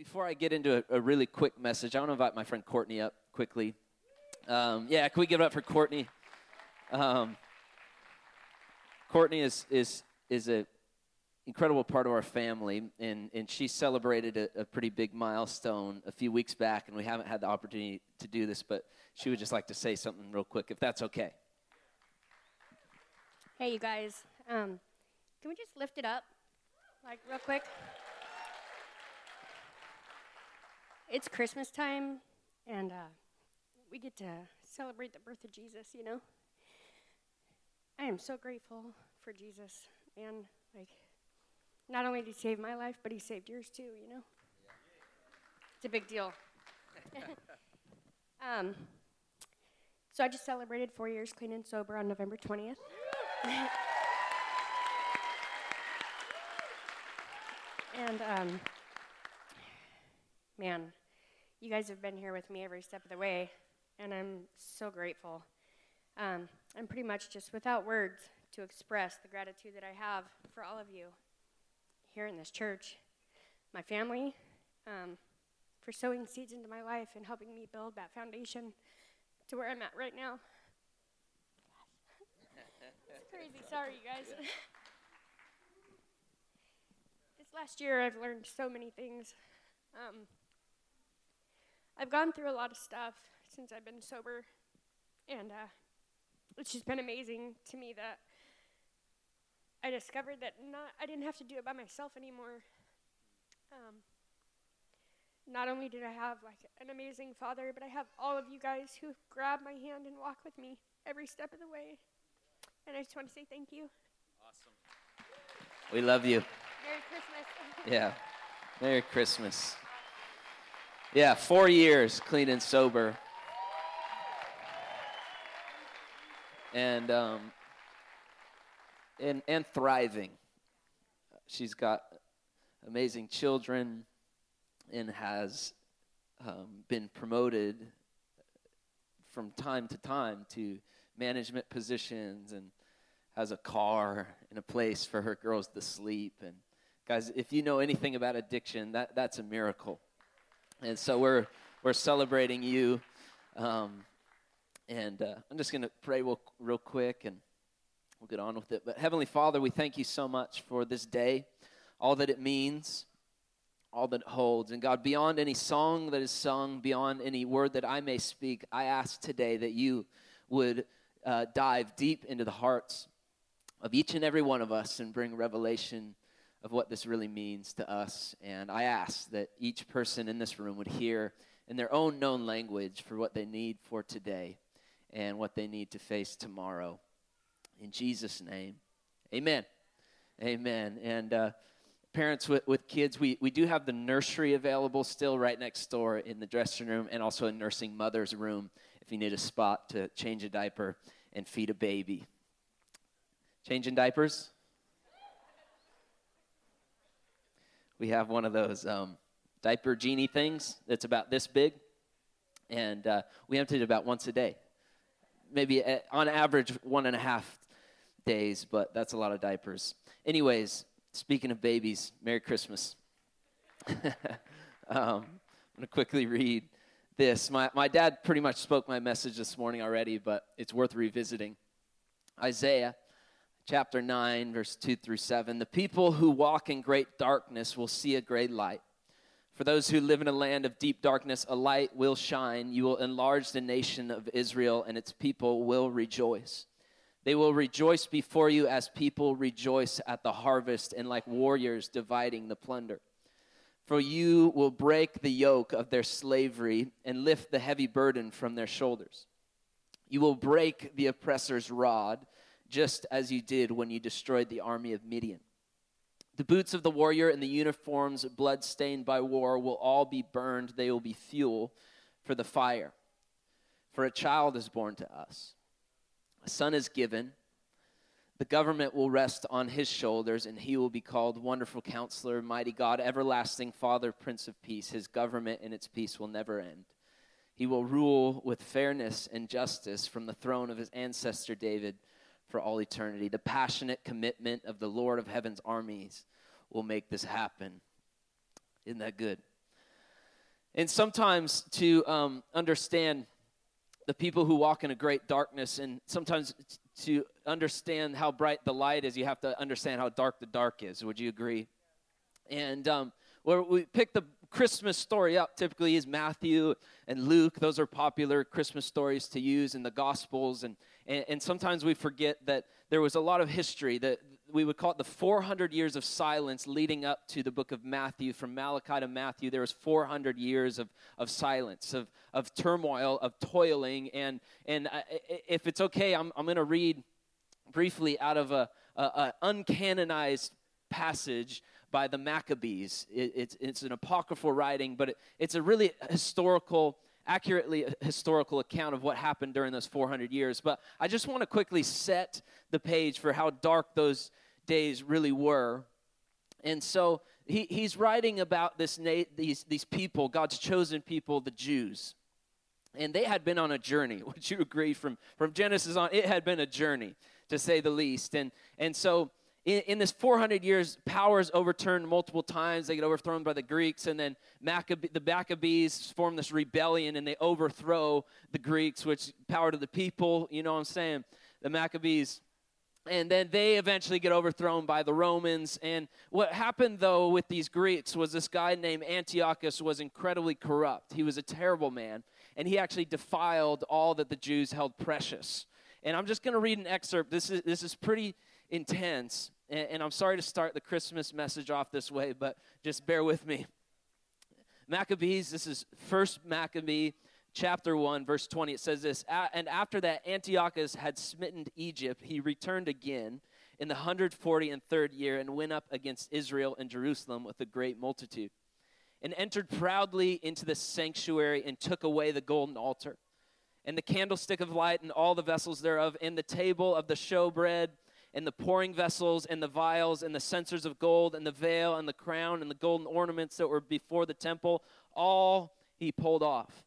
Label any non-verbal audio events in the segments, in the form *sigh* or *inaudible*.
before I get into a, a, really quick message, I want to invite my friend Courtney up quickly. Um, yeah, can we give it up for Courtney? Um, Courtney is is is a incredible part of our family, and and she celebrated a, a, pretty big milestone a few weeks back, and we haven't had the opportunity to do this, but she would just like to say something real quick, if that's okay. Hey, you guys, um, can we just lift it up, like real quick? It's Christmas time, and uh, we get to celebrate the birth of Jesus, you know? I am so grateful for Jesus, and like, not only did he save my life, but he saved yours too, you know? It's a big deal. *laughs* um, so I just celebrated four years clean and sober on November 20th. *laughs* and um, man, you guys have been here with me every step of the way, and I'm so grateful. Um, I'm pretty much just without words to express the gratitude that I have for all of you here in this church, my family, um, for sowing seeds into my life and helping me build that foundation to where I'm at right now. it's crazy. Sorry, you guys. *laughs* this last year, I've learned so many things. Um, I've gone through a lot of stuff since I've been sober, and uh, it's just been amazing to me that I discovered that not I didn't have to do it by myself anymore. Um, not only did I have like an amazing father, but I have all of you guys who grab my hand and walk with me every step of the way. And I just want to say thank you. Awesome. We love you. Merry Christmas. *laughs* yeah. Merry Christmas. Yeah, four years clean and sober. And, um, and, and thriving. She's got amazing children and has um, been promoted from time to time to management positions and has a car and a place for her girls to sleep. And guys, if you know anything about addiction, that, that's a miracle. And so we're, we're celebrating you. Um, and uh, I'm just going to pray real, real quick and we'll get on with it. But Heavenly Father, we thank you so much for this day, all that it means, all that it holds. And God, beyond any song that is sung, beyond any word that I may speak, I ask today that you would uh, dive deep into the hearts of each and every one of us and bring revelation of what this really means to us. And I ask that each person in this room would hear in their own known language for what they need for today and what they need to face tomorrow. In Jesus' name, amen. Amen. And uh, parents with, with kids, we, we do have the nursery available still right next door in the dressing room and also a nursing mother's room if you need a spot to change a diaper and feed a baby. Changing diapers? We have one of those um, diaper genie things that's about this big, and uh, we empty it about once a day. Maybe uh, on average, one and a half days, but that's a lot of diapers. Anyways, speaking of babies, Merry Christmas. *laughs* um, I'm going to quickly read this. My, my dad pretty much spoke my message this morning already, but it's worth revisiting. Isaiah chapter 9, verse 2 through 7. The people who walk in great darkness will see a great light. For those who live in a land of deep darkness, a light will shine. You will enlarge the nation of Israel, and its people will rejoice. They will rejoice before you as people rejoice at the harvest, and like warriors dividing the plunder. For you will break the yoke of their slavery and lift the heavy burden from their shoulders. You will break the oppressor's rod just as you did when you destroyed the army of Midian. The boots of the warrior and the uniforms blood-stained by war will all be burned. They will be fuel for the fire. For a child is born to us, a son is given. The government will rest on his shoulders, and he will be called Wonderful Counselor, Mighty God, Everlasting Father, Prince of Peace. His government and its peace will never end. He will rule with fairness and justice from the throne of his ancestor David for all eternity. The passionate commitment of the Lord of heaven's armies will make this happen. Isn't that good? And sometimes to um, understand the people who walk in a great darkness, and sometimes to understand how bright the light is, you have to understand how dark the dark is. Would you agree? And um, where we pick the Christmas story up typically is Matthew and Luke. Those are popular Christmas stories to use in the Gospels. And, and, and sometimes we forget that there was a lot of history that we would call it the 400 years of silence leading up to the book of Matthew. From Malachi to Matthew, there was 400 years of, of silence, of, of turmoil, of toiling. And, and I, if it's okay, I'm, I'm going to read briefly out of a, a, a uncanonized passage by the Maccabees. It, it's, it's an apocryphal writing, but it, it's a really historical, accurately historical account of what happened during those 400 years. But I just want to quickly set the page for how dark those days really were. And so he, he's writing about this na- these, these people, God's chosen people, the Jews. And they had been on a journey. *laughs* Would you agree? From, from Genesis on, it had been a journey, to say the least. And, and so in, in, this 400 years, power is overturned multiple times. They get overthrown by the Greeks, and then the Maccabees form this rebellion and they overthrow the Greeks, which power to the people, you know what I'm saying? The Maccabees. And then they eventually get overthrown by the Romans. And what happened, though, with these Greeks was this guy named Antiochus was incredibly corrupt. He was a terrible man, and he actually defiled all that the Jews held precious. And I'm just going to read an excerpt. This is, this is pretty intense. And, and I'm sorry to start the Christmas message off this way, but just bear with me. Maccabees, this is First Maccabee chapter 1 verse 20 it says this and after that antiochus had smitten egypt he returned again in the 140 and third year and went up against israel and jerusalem with a great multitude and entered proudly into the sanctuary and took away the golden altar and the candlestick of light and all the vessels thereof and the table of the showbread and the pouring vessels and the vials and the censers of gold and the veil and the crown and the golden ornaments that were before the temple, all he pulled off.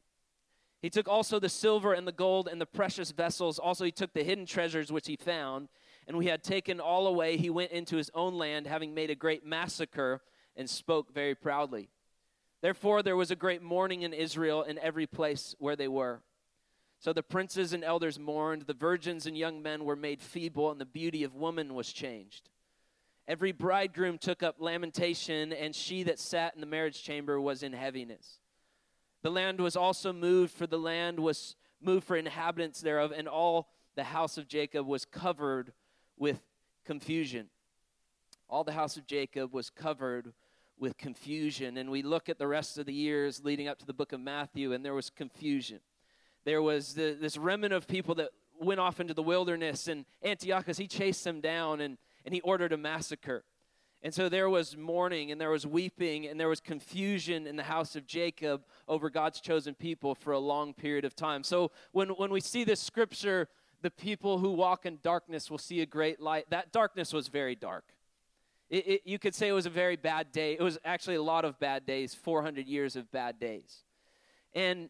He took also the silver and the gold and the precious vessels. Also, he took the hidden treasures which he found. And we had taken all away. He went into his own land, having made a great massacre, and spoke very proudly. Therefore, there was a great mourning in Israel in every place where they were. So the princes and elders mourned, the virgins and young men were made feeble, and the beauty of woman was changed. Every bridegroom took up lamentation, and she that sat in the marriage chamber was in heaviness. The land was also moved, for the land was moved for inhabitants thereof, and all the house of Jacob was covered with confusion. All the house of Jacob was covered with confusion. And we look at the rest of the years leading up to the book of Matthew, and there was confusion there was the, this remnant of people that went off into the wilderness, and Antiochus, he chased them down and, and he ordered a massacre. And so there was mourning and there was weeping and there was confusion in the house of Jacob over God's chosen people for a long period of time. So when, when we see this scripture, the people who walk in darkness will see a great light. That darkness was very dark. It, it, you could say it was a very bad day. It was actually a lot of bad days, 400 years of bad days. And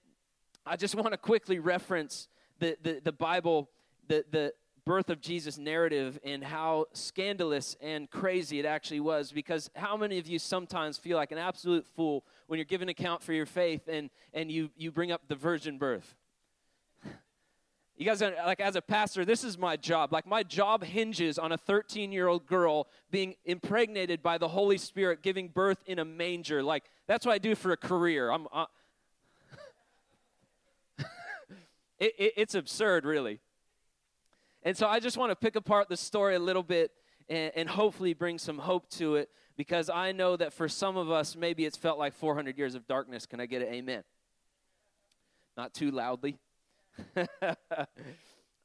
I just want to quickly reference the, the, the Bible, the, the birth of Jesus narrative, and how scandalous and crazy it actually was. Because how many of you sometimes feel like an absolute fool when you're giving account for your faith and, and you, you bring up the virgin birth? *laughs* You guys, are, like, as a pastor, this is my job. Like, my job hinges on a 13 year old girl being impregnated by the Holy Spirit, giving birth in a manger. Like, that's what I do for a career. I'm, uh, It, it, it's absurd, really. And so I just want to pick apart the story a little bit and, and, hopefully bring some hope to it because I know that for some of us, maybe it's felt like 400 years of darkness. Can I get an amen? Not too loudly. *laughs*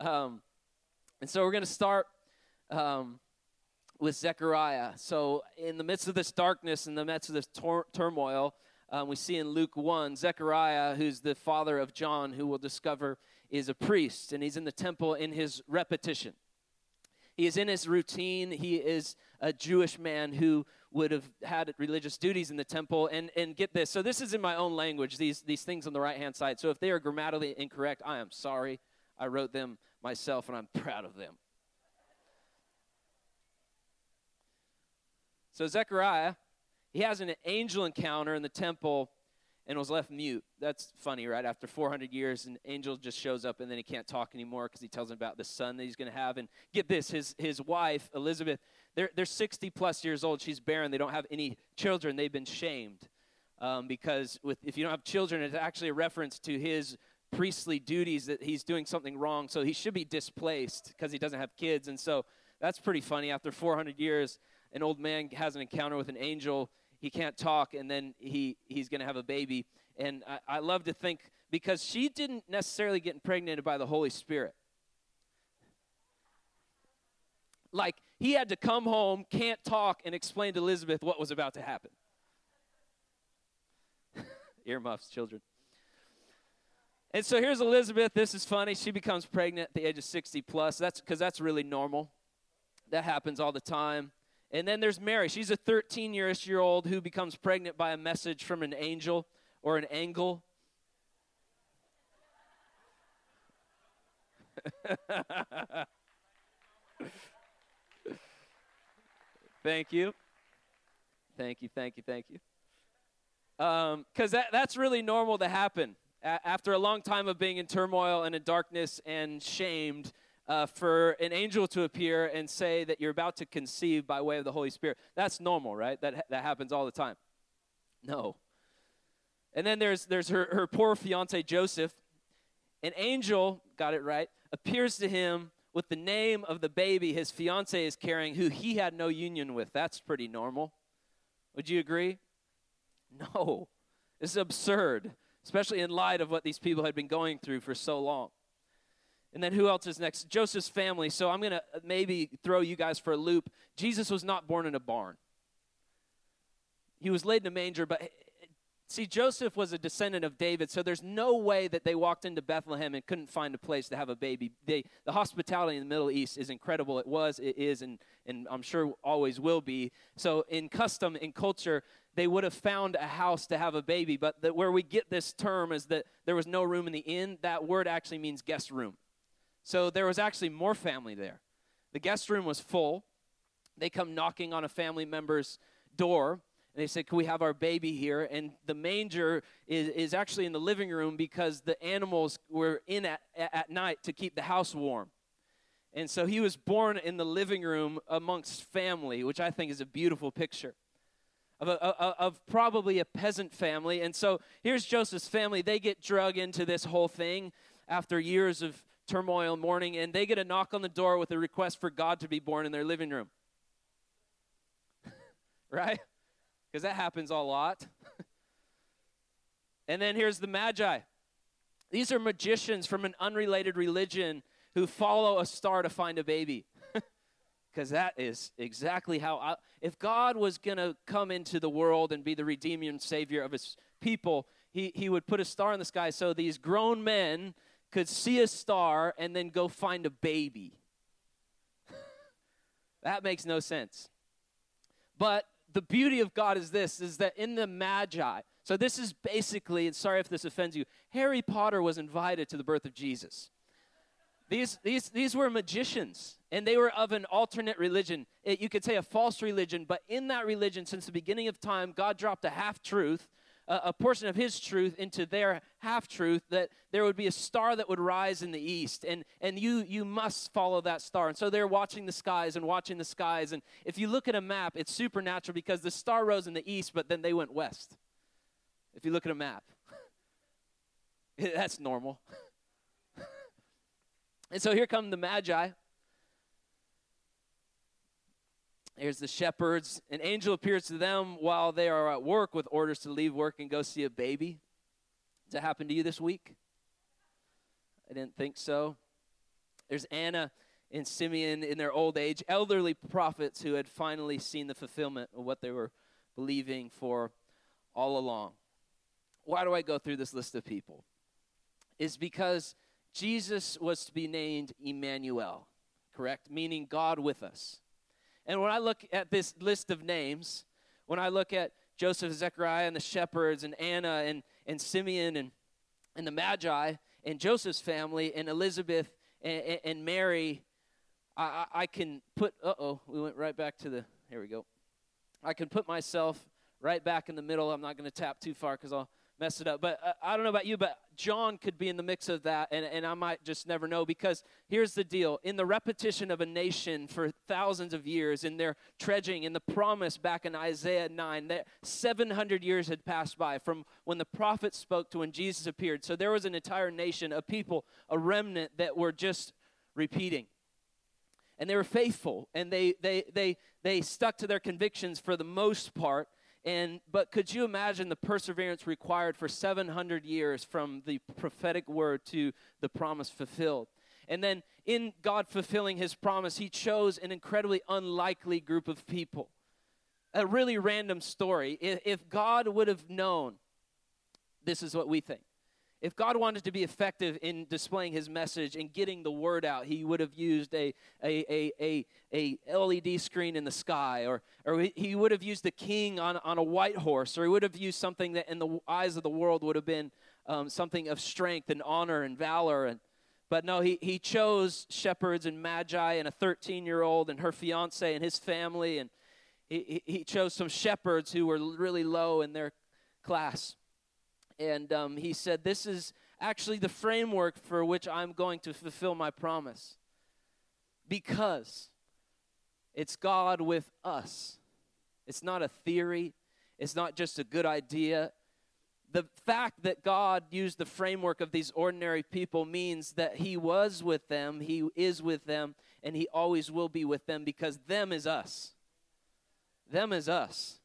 um, and so we're going to start um, with Zechariah. So, in the midst of this darkness, in the midst of this tor- turmoil, um, we see in Luke 1, Zechariah, who's the father of John, who we'll discover is a priest, and he's in the temple in his repetition. He is in his routine. He is a Jewish man who would have had religious duties in the temple. And, and get this so, this is in my own language, these, these things on the right hand side. So, if they are grammatically incorrect, I am sorry. I wrote them myself, and I'm *laughs* proud of them. So, Zechariah he has an angel encounter in the temple, and was left mute. That's funny, right? After 400 years, an angel just shows up and then he can't talk anymore because he tells him about the son that he's going to have. And get this his, his wife, Elizabeth, they're, they're 60 plus years old. She's barren. They don't have any children. They've been shamed um, because with, if you don't have children, it's actually a reference to his priestly duties that he's doing something wrong. So he should be displaced because he doesn't have kids. And so that's pretty funny. After 400 years, an old man has an encounter with an angel he can't talk, and then he, he's going to have a baby. And I, I love to think because she didn't necessarily get impregnated by the Holy Spirit. Like, he had to come home, can't talk, and explain to Elizabeth what was about to happen. *laughs* Earmuffs, children. And so here's Elizabeth. This is funny. She becomes pregnant at the age of 60 plus. That's because that's really normal. That happens all the time. And then there's Mary. She's a 13 year old who becomes pregnant by a message from an angel or an angle. *laughs* thank you. Thank you, thank you, thank you. Because um, that, that's really normal to happen. A- after a long time of being in turmoil and in darkness and shamed, uh, for an angel to appear and say that you're about to conceive by way of the Holy Spirit. That's normal, right? That, that happens all the time. No. And then there's, there's her, her poor fiance, Joseph. An angel, got it right, appears to him with the name of the baby his fiance is carrying, who he had no union with. That's pretty normal. Would you agree? No. This is absurd, especially in light of what these people had been going through for so long. And then who else is next? Joseph's family. So I'm going to maybe throw you guys for a loop. Jesus was not born in a barn. He was laid in a manger, but see, Joseph was a descendant of David, so there's no way that they walked into Bethlehem and couldn't find a place to have a baby. They, the hospitality in the Middle East is incredible. It was, it is, and, and I'm sure always will be. So, in custom, in culture, they would have found a house to have a baby, but the, where we get this term is that there was no room in the inn. That word actually means guest room. So there was actually more family there. The guest room was full. They come knocking on a family member's door and they said, Can we have our baby here? And the manger is, is actually in the living room because the animals were in at, at night to keep the house warm. And so he was born in the living room amongst family, which I think is a beautiful picture of, a, of probably a peasant family. And so here's Joseph's family. They get drug into this whole thing after years of turmoil mourning, and they get a knock on the door with a request for God to be born in their living room. *laughs* right? Because that happens a lot. *laughs* and then here's the Magi. These are magicians from an unrelated religion who follow a star to find a baby. *laughs* Because that is exactly how, I, if God was going to come into the world and be the Redeemer and Savior of his people, he, he would put a star in the sky so these grown men could see a star and then go find a baby. *laughs* that makes no sense. But the beauty of God is this is that in the Magi, so this is basically, and sorry if this offends you, Harry Potter was invited to the birth of Jesus. These, these, these were magicians, and they were of an alternate religion. It, you could say a false religion, but in that religion, since the beginning of time, God dropped a half truth a, a portion of his truth into their half truth that there would be a star that would rise in the east. And and you you must follow that star. And so they're watching the skies and watching the skies. And if you look at a map it's supernatural because the star rose in the east but then they went west. If you look at a map *laughs* that's normal. *laughs* And so here come the magi Here's the shepherds. An angel appears to them while they are at work with orders to leave work and go see a baby. Does that happen to you this week? I didn't think so. There's Anna and Simeon in their old age, elderly prophets who had finally seen the fulfillment of what they were believing for all along. Why do I go through this list of people? Is because Jesus was to be named Emmanuel, correct? Meaning God with us. And when I look at this list of names, when I look at Joseph, Zechariah, and the shepherds, and Anna, and, and Simeon, and, and the Magi, and Joseph's family, and Elizabeth, and, and Mary, I, I, I can put, uh oh, we went right back to the, here we go. I can put myself right back in the middle. I'm not going to tap too far because I'll mess it up. But uh, I don't know about you, but John could be in the mix of that, and, and I might just never know because here's the deal. In the repetition of a nation for thousands of years, in their trudging, in the promise back in Isaiah 9, that 700 years had passed by from when the prophet spoke to when Jesus appeared. So there was an entire nation, a people, a remnant that were just repeating and they were faithful and they they they they stuck to their convictions for the most part and but could you imagine the perseverance required for 700 years from the prophetic word to the promise fulfilled? And then in God fulfilling his promise, he chose an incredibly unlikely group of people. A really random story. If God would have known, this is what we think. If God wanted to be effective in displaying his message and getting the word out, he would have used a, a, a, a, a LED screen in the sky, or, or he would have used a king on, on a white horse, or he would have used something that in the eyes of the world would have been um, something of strength and honor and valor. And, but no, he, he chose shepherds and magi and a 13 year old and her fiance and his family. And he, he chose some shepherds who were really low in their class and um, he said, This is actually the framework for which I'm going to fulfill my promise. Because it's God with us. It's not a theory, it's not just a good idea. The fact that God used the framework of these ordinary people means that He was with them, He is with them, and He always will be with them because them is us. Them is us.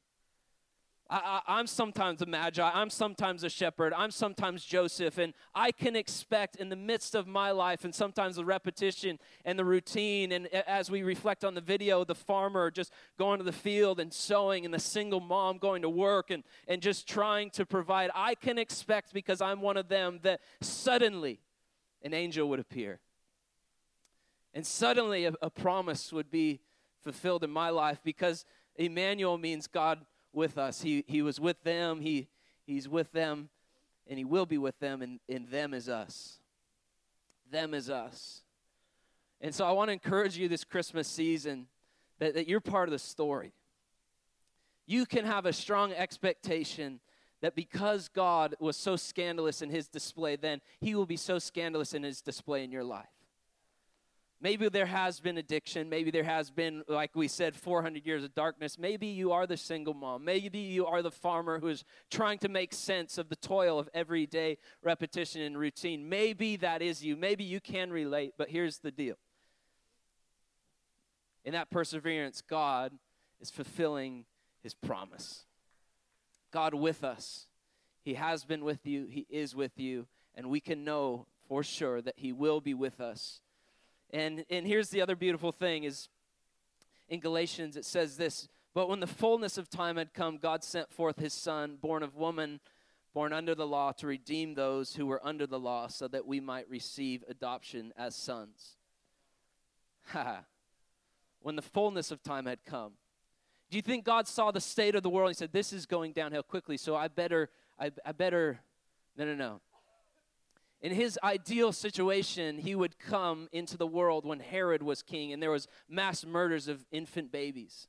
I, am sometimes a magi, I'm sometimes a shepherd, I'm sometimes Joseph, and I can expect in the midst of my life and sometimes the repetition and the routine, and as we reflect on the video, the farmer just going to the field and sowing, and the single mom going to work and, and just trying to provide, I can expect because I'm one of them that suddenly an angel would appear. And suddenly a, a promise would be fulfilled in my life because Emmanuel means God with us. He, he was with them, he, He's with them, and He will be with them, and, and them is us. Them is us. And so I want to encourage you this Christmas season that, that you're part of the story. You can have a strong expectation that because God was so scandalous in his display then, he will be so scandalous in his display in your life. Maybe there has been addiction. Maybe there has been, like we said, 400 years of darkness. Maybe you are the single mom. Maybe you are the farmer who is trying to make sense of the toil of everyday repetition and routine. Maybe that is you. Maybe you can relate, but here's the deal. In that perseverance, God is fulfilling his promise. God with us. He has been with you, He is with you, and we can know for sure that He will be with us and, and here's the other beautiful thing is in Galatians it says this, but when the fullness of time had come, God sent forth his son, born of woman, born under the law, to redeem those who were under the law, so that we might receive adoption as sons. Ha. when the fullness of time had come. Do you think God saw the state of the world he said, This is going downhill quickly, so I better, I, I better, no, no, no. In his ideal situation, he would come into the world when Herod was king and there was mass murders of infant babies.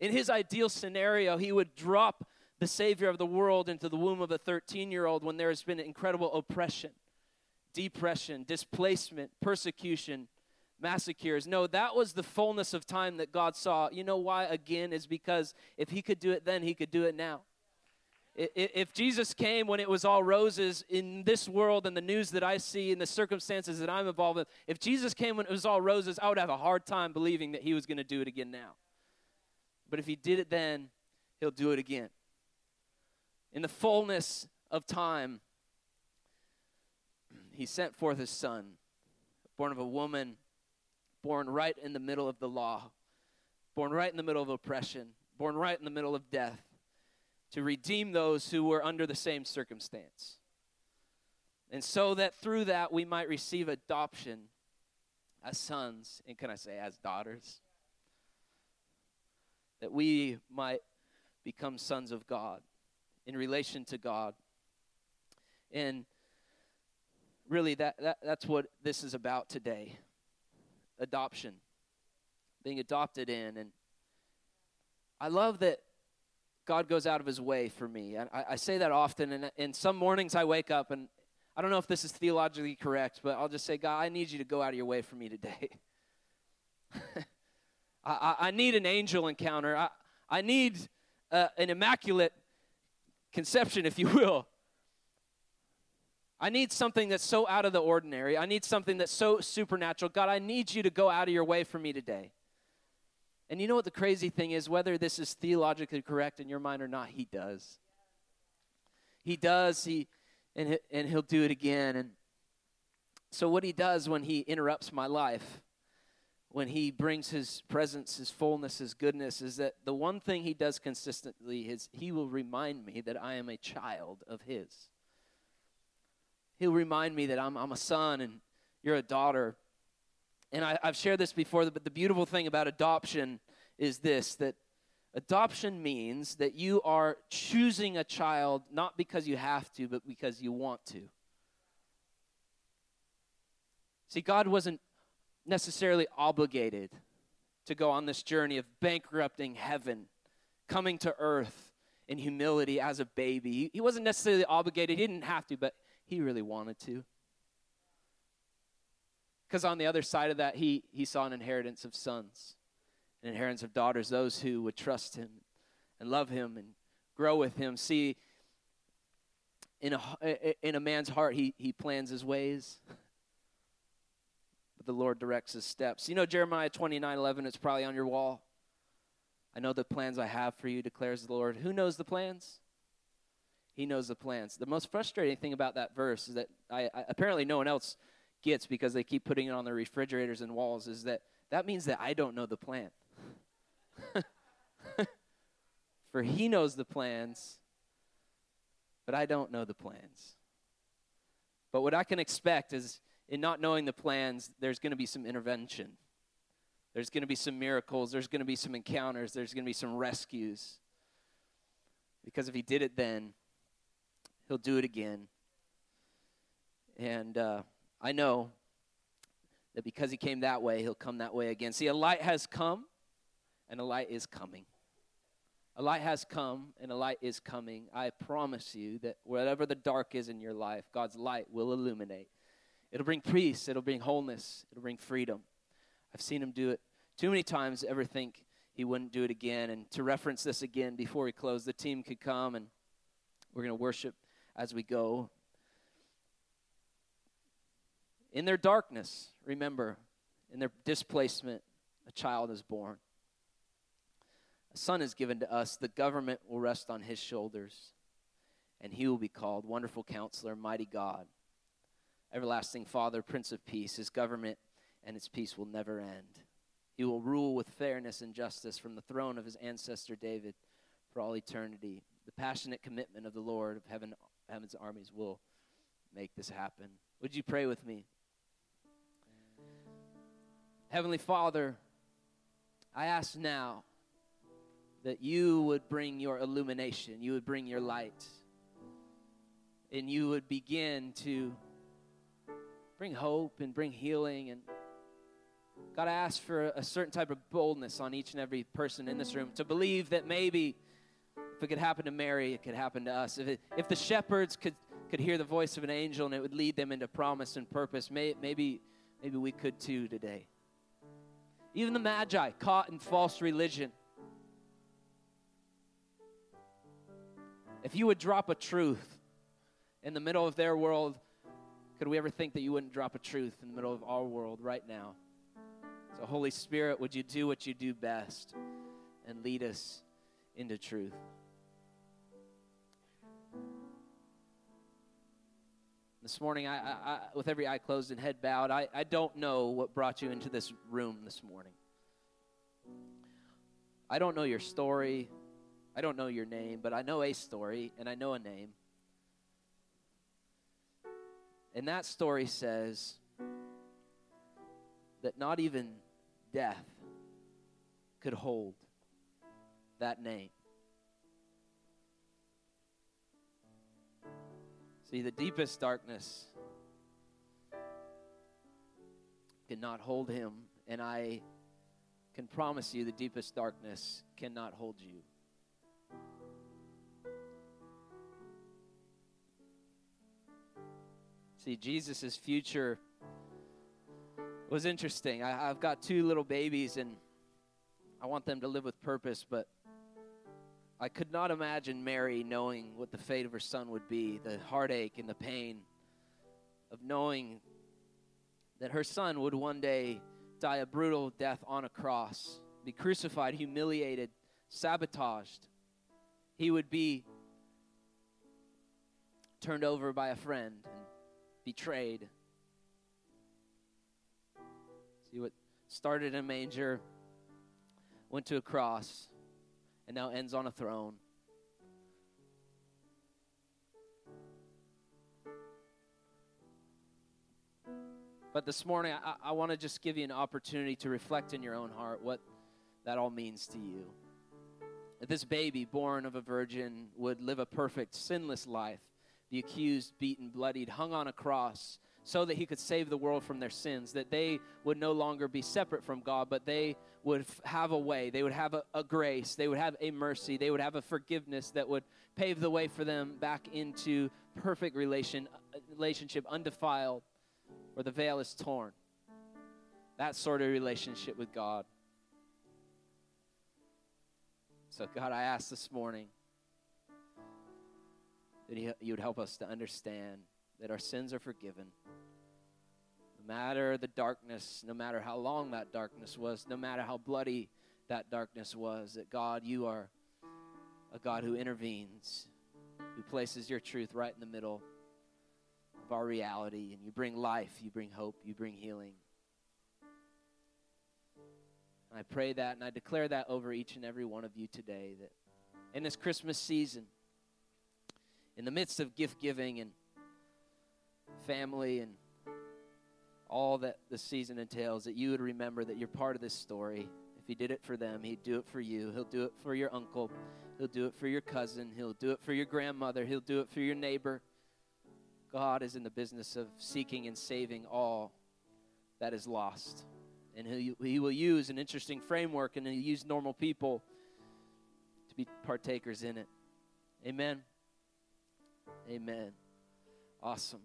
In his ideal scenario, he would drop the savior of the world into the womb of a 13-year-old when there has been incredible oppression, depression, displacement, persecution, massacres. No, that was the fullness of time that God saw. You know why again is because if he could do it then, he could do it now. If Jesus came when it was all roses in this world and the news that I see and the circumstances that I'm involved in, if Jesus came when it was all roses, I would have a hard time believing that he was going to do it again now. But if he did it then, he'll do it again. In the fullness of time, he sent forth his son, born of a woman, born right in the middle of the law, born right in the middle of oppression, born right in the middle of death to redeem those who were under the same circumstance. And so that through that we might receive adoption as sons, and can I say as daughters? That we might become sons of God in relation to God. And really that, that that's what this is about today. Adoption. Being adopted in and I love that God goes out of his way for me. I, I say that often, and, and some mornings I wake up, and I don't know if this is theologically correct, but I'll just say, God, I need you to go out of your way for me today. *laughs* I, I, need an angel encounter. I, I need uh, an immaculate conception, if you will. I need something that's so out of the ordinary. I need something that's so supernatural. God, I need you to go out of your way for me today. And you know what the crazy thing is? Whether this is theologically correct in your mind or not, He does. He does. He and and He'll do it again. And so what He does when He interrupts my life, when He brings His presence, His fullness, His goodness, is that the one thing He does consistently is He will remind me that I am a child of His. He'll remind me that I'm, I'm a son and you're a daughter. And I, I've shared this before, but the beautiful thing about adoption is this that adoption means that you are choosing a child not because you have to, but because you want to. See, God wasn't necessarily obligated to go on this journey of bankrupting heaven, coming to earth in humility as a baby. He wasn't necessarily obligated, he didn't have to, but he really wanted to. Because on the other side of that, he, he saw an inheritance of sons, an inheritance of daughters, those who would trust him and love him and grow with him. See, in a, in a man's heart, he, he plans his ways, but the Lord directs his steps. You know, Jeremiah 29 11, it's probably on your wall. I know the plans I have for you, declares the Lord. Who knows the plans? He knows the plans. The most frustrating thing about that verse is that I, I, apparently no one else gets because they keep putting it on their refrigerators and walls is that that means that I don't know the plan. *laughs* For he knows the plans, but I don't know the plans. But what I can expect is in not knowing the plans, there's going to be some intervention. There's going to be some miracles. There's going to be some encounters. There's going to be some rescues. Because if he did it then, He'll do it again. And uh, I know that because he came that way, he'll come that way again. See, a light has come, and a light is coming. A light has come, and a light is coming. I promise you that whatever the dark is in your life, God's light will illuminate. It'll bring peace, it'll bring wholeness, it'll bring freedom. I've seen him do it too many times ever think he wouldn't do it again. And to reference this again before we close, the team could come and we're going to worship as we go. In their darkness, remember, in their displacement, a child is born. A son is given to us. The government will rest on his shoulders, and he will be called Wonderful Counselor, Mighty God, Everlasting Father, Prince of Peace. His government and its peace will never end. He will rule with fairness and justice from the throne of his ancestor David for all eternity. The passionate commitment of the Lord of heaven heaven's armies will make this happen. Would you pray with me? Heavenly Father, I ask now that you would bring your illumination, you would bring your light, and you would begin to bring hope and bring healing. And God, I ask for a certain type of boldness on each and every person in this room to believe that maybe if it could happen to Mary, it could happen to us. If, it, if the shepherds could, could hear the voice of an angel and it would lead them into promise and purpose, may, maybe, maybe we could too today. Even the Magi caught in false religion. If you would drop a truth in the middle of their world, could we ever think that you wouldn't drop a truth in the middle of our world right now? So, Holy Spirit, would you do what you do best and lead us into truth? This morning, I, I, with every eye closed and head bowed, I, I don't know what brought you into this room this morning. I don't know your story. I don't know your name, but I know a story and I know a name. And that story says that not even death could hold that name. See, the deepest darkness cannot hold him, and I can promise you the deepest darkness cannot hold you. See, Jesus' future was interesting. I, have got two little babies, and I want them to live with purpose, but I could not imagine Mary knowing what the fate of her son would be the heartache and the pain of knowing that her son would one day die a brutal death on a cross, be crucified, humiliated, sabotaged. He would be turned over by a friend and betrayed. See what started in a manger, went to a cross, and now ends on a throne. But this morning, I, I want to just give you an opportunity to reflect in your own heart what that all means to you. That this baby, born of a virgin, would live a perfect, sinless life, be accused, beaten, bloodied, hung on a cross, so that he could save the world from their sins, that they would no longer be separate from God, but they would f- have a way, they would have a, a, grace, they would have a mercy, they would have a forgiveness that would pave the way for them back into perfect relation, uh, relationship, undefiled, where the veil is torn. That sort of relationship with God. So, God, I ask this morning that you would help us to understand that our sins are forgiven. No matter the darkness, no matter how long that darkness was, no matter how bloody that darkness was, that God, you are a God who intervenes, who places your truth right in the middle of our reality, and you bring life, you bring hope, you bring healing. And I pray that and I declare that over each and every one of you today that in this Christmas season, in the midst of gift giving and family and all that the season entails, that you would remember that you're part of this story. If he did it for them, he'd do it for you. He'll do it for your uncle. He'll do it for your cousin. He'll do it for your grandmother. He'll do it for your neighbor. God is in the business of seeking and saving all that is lost. And he, he will use an interesting framework and he'll use normal people to be partakers in it. Amen. Amen. Awesome.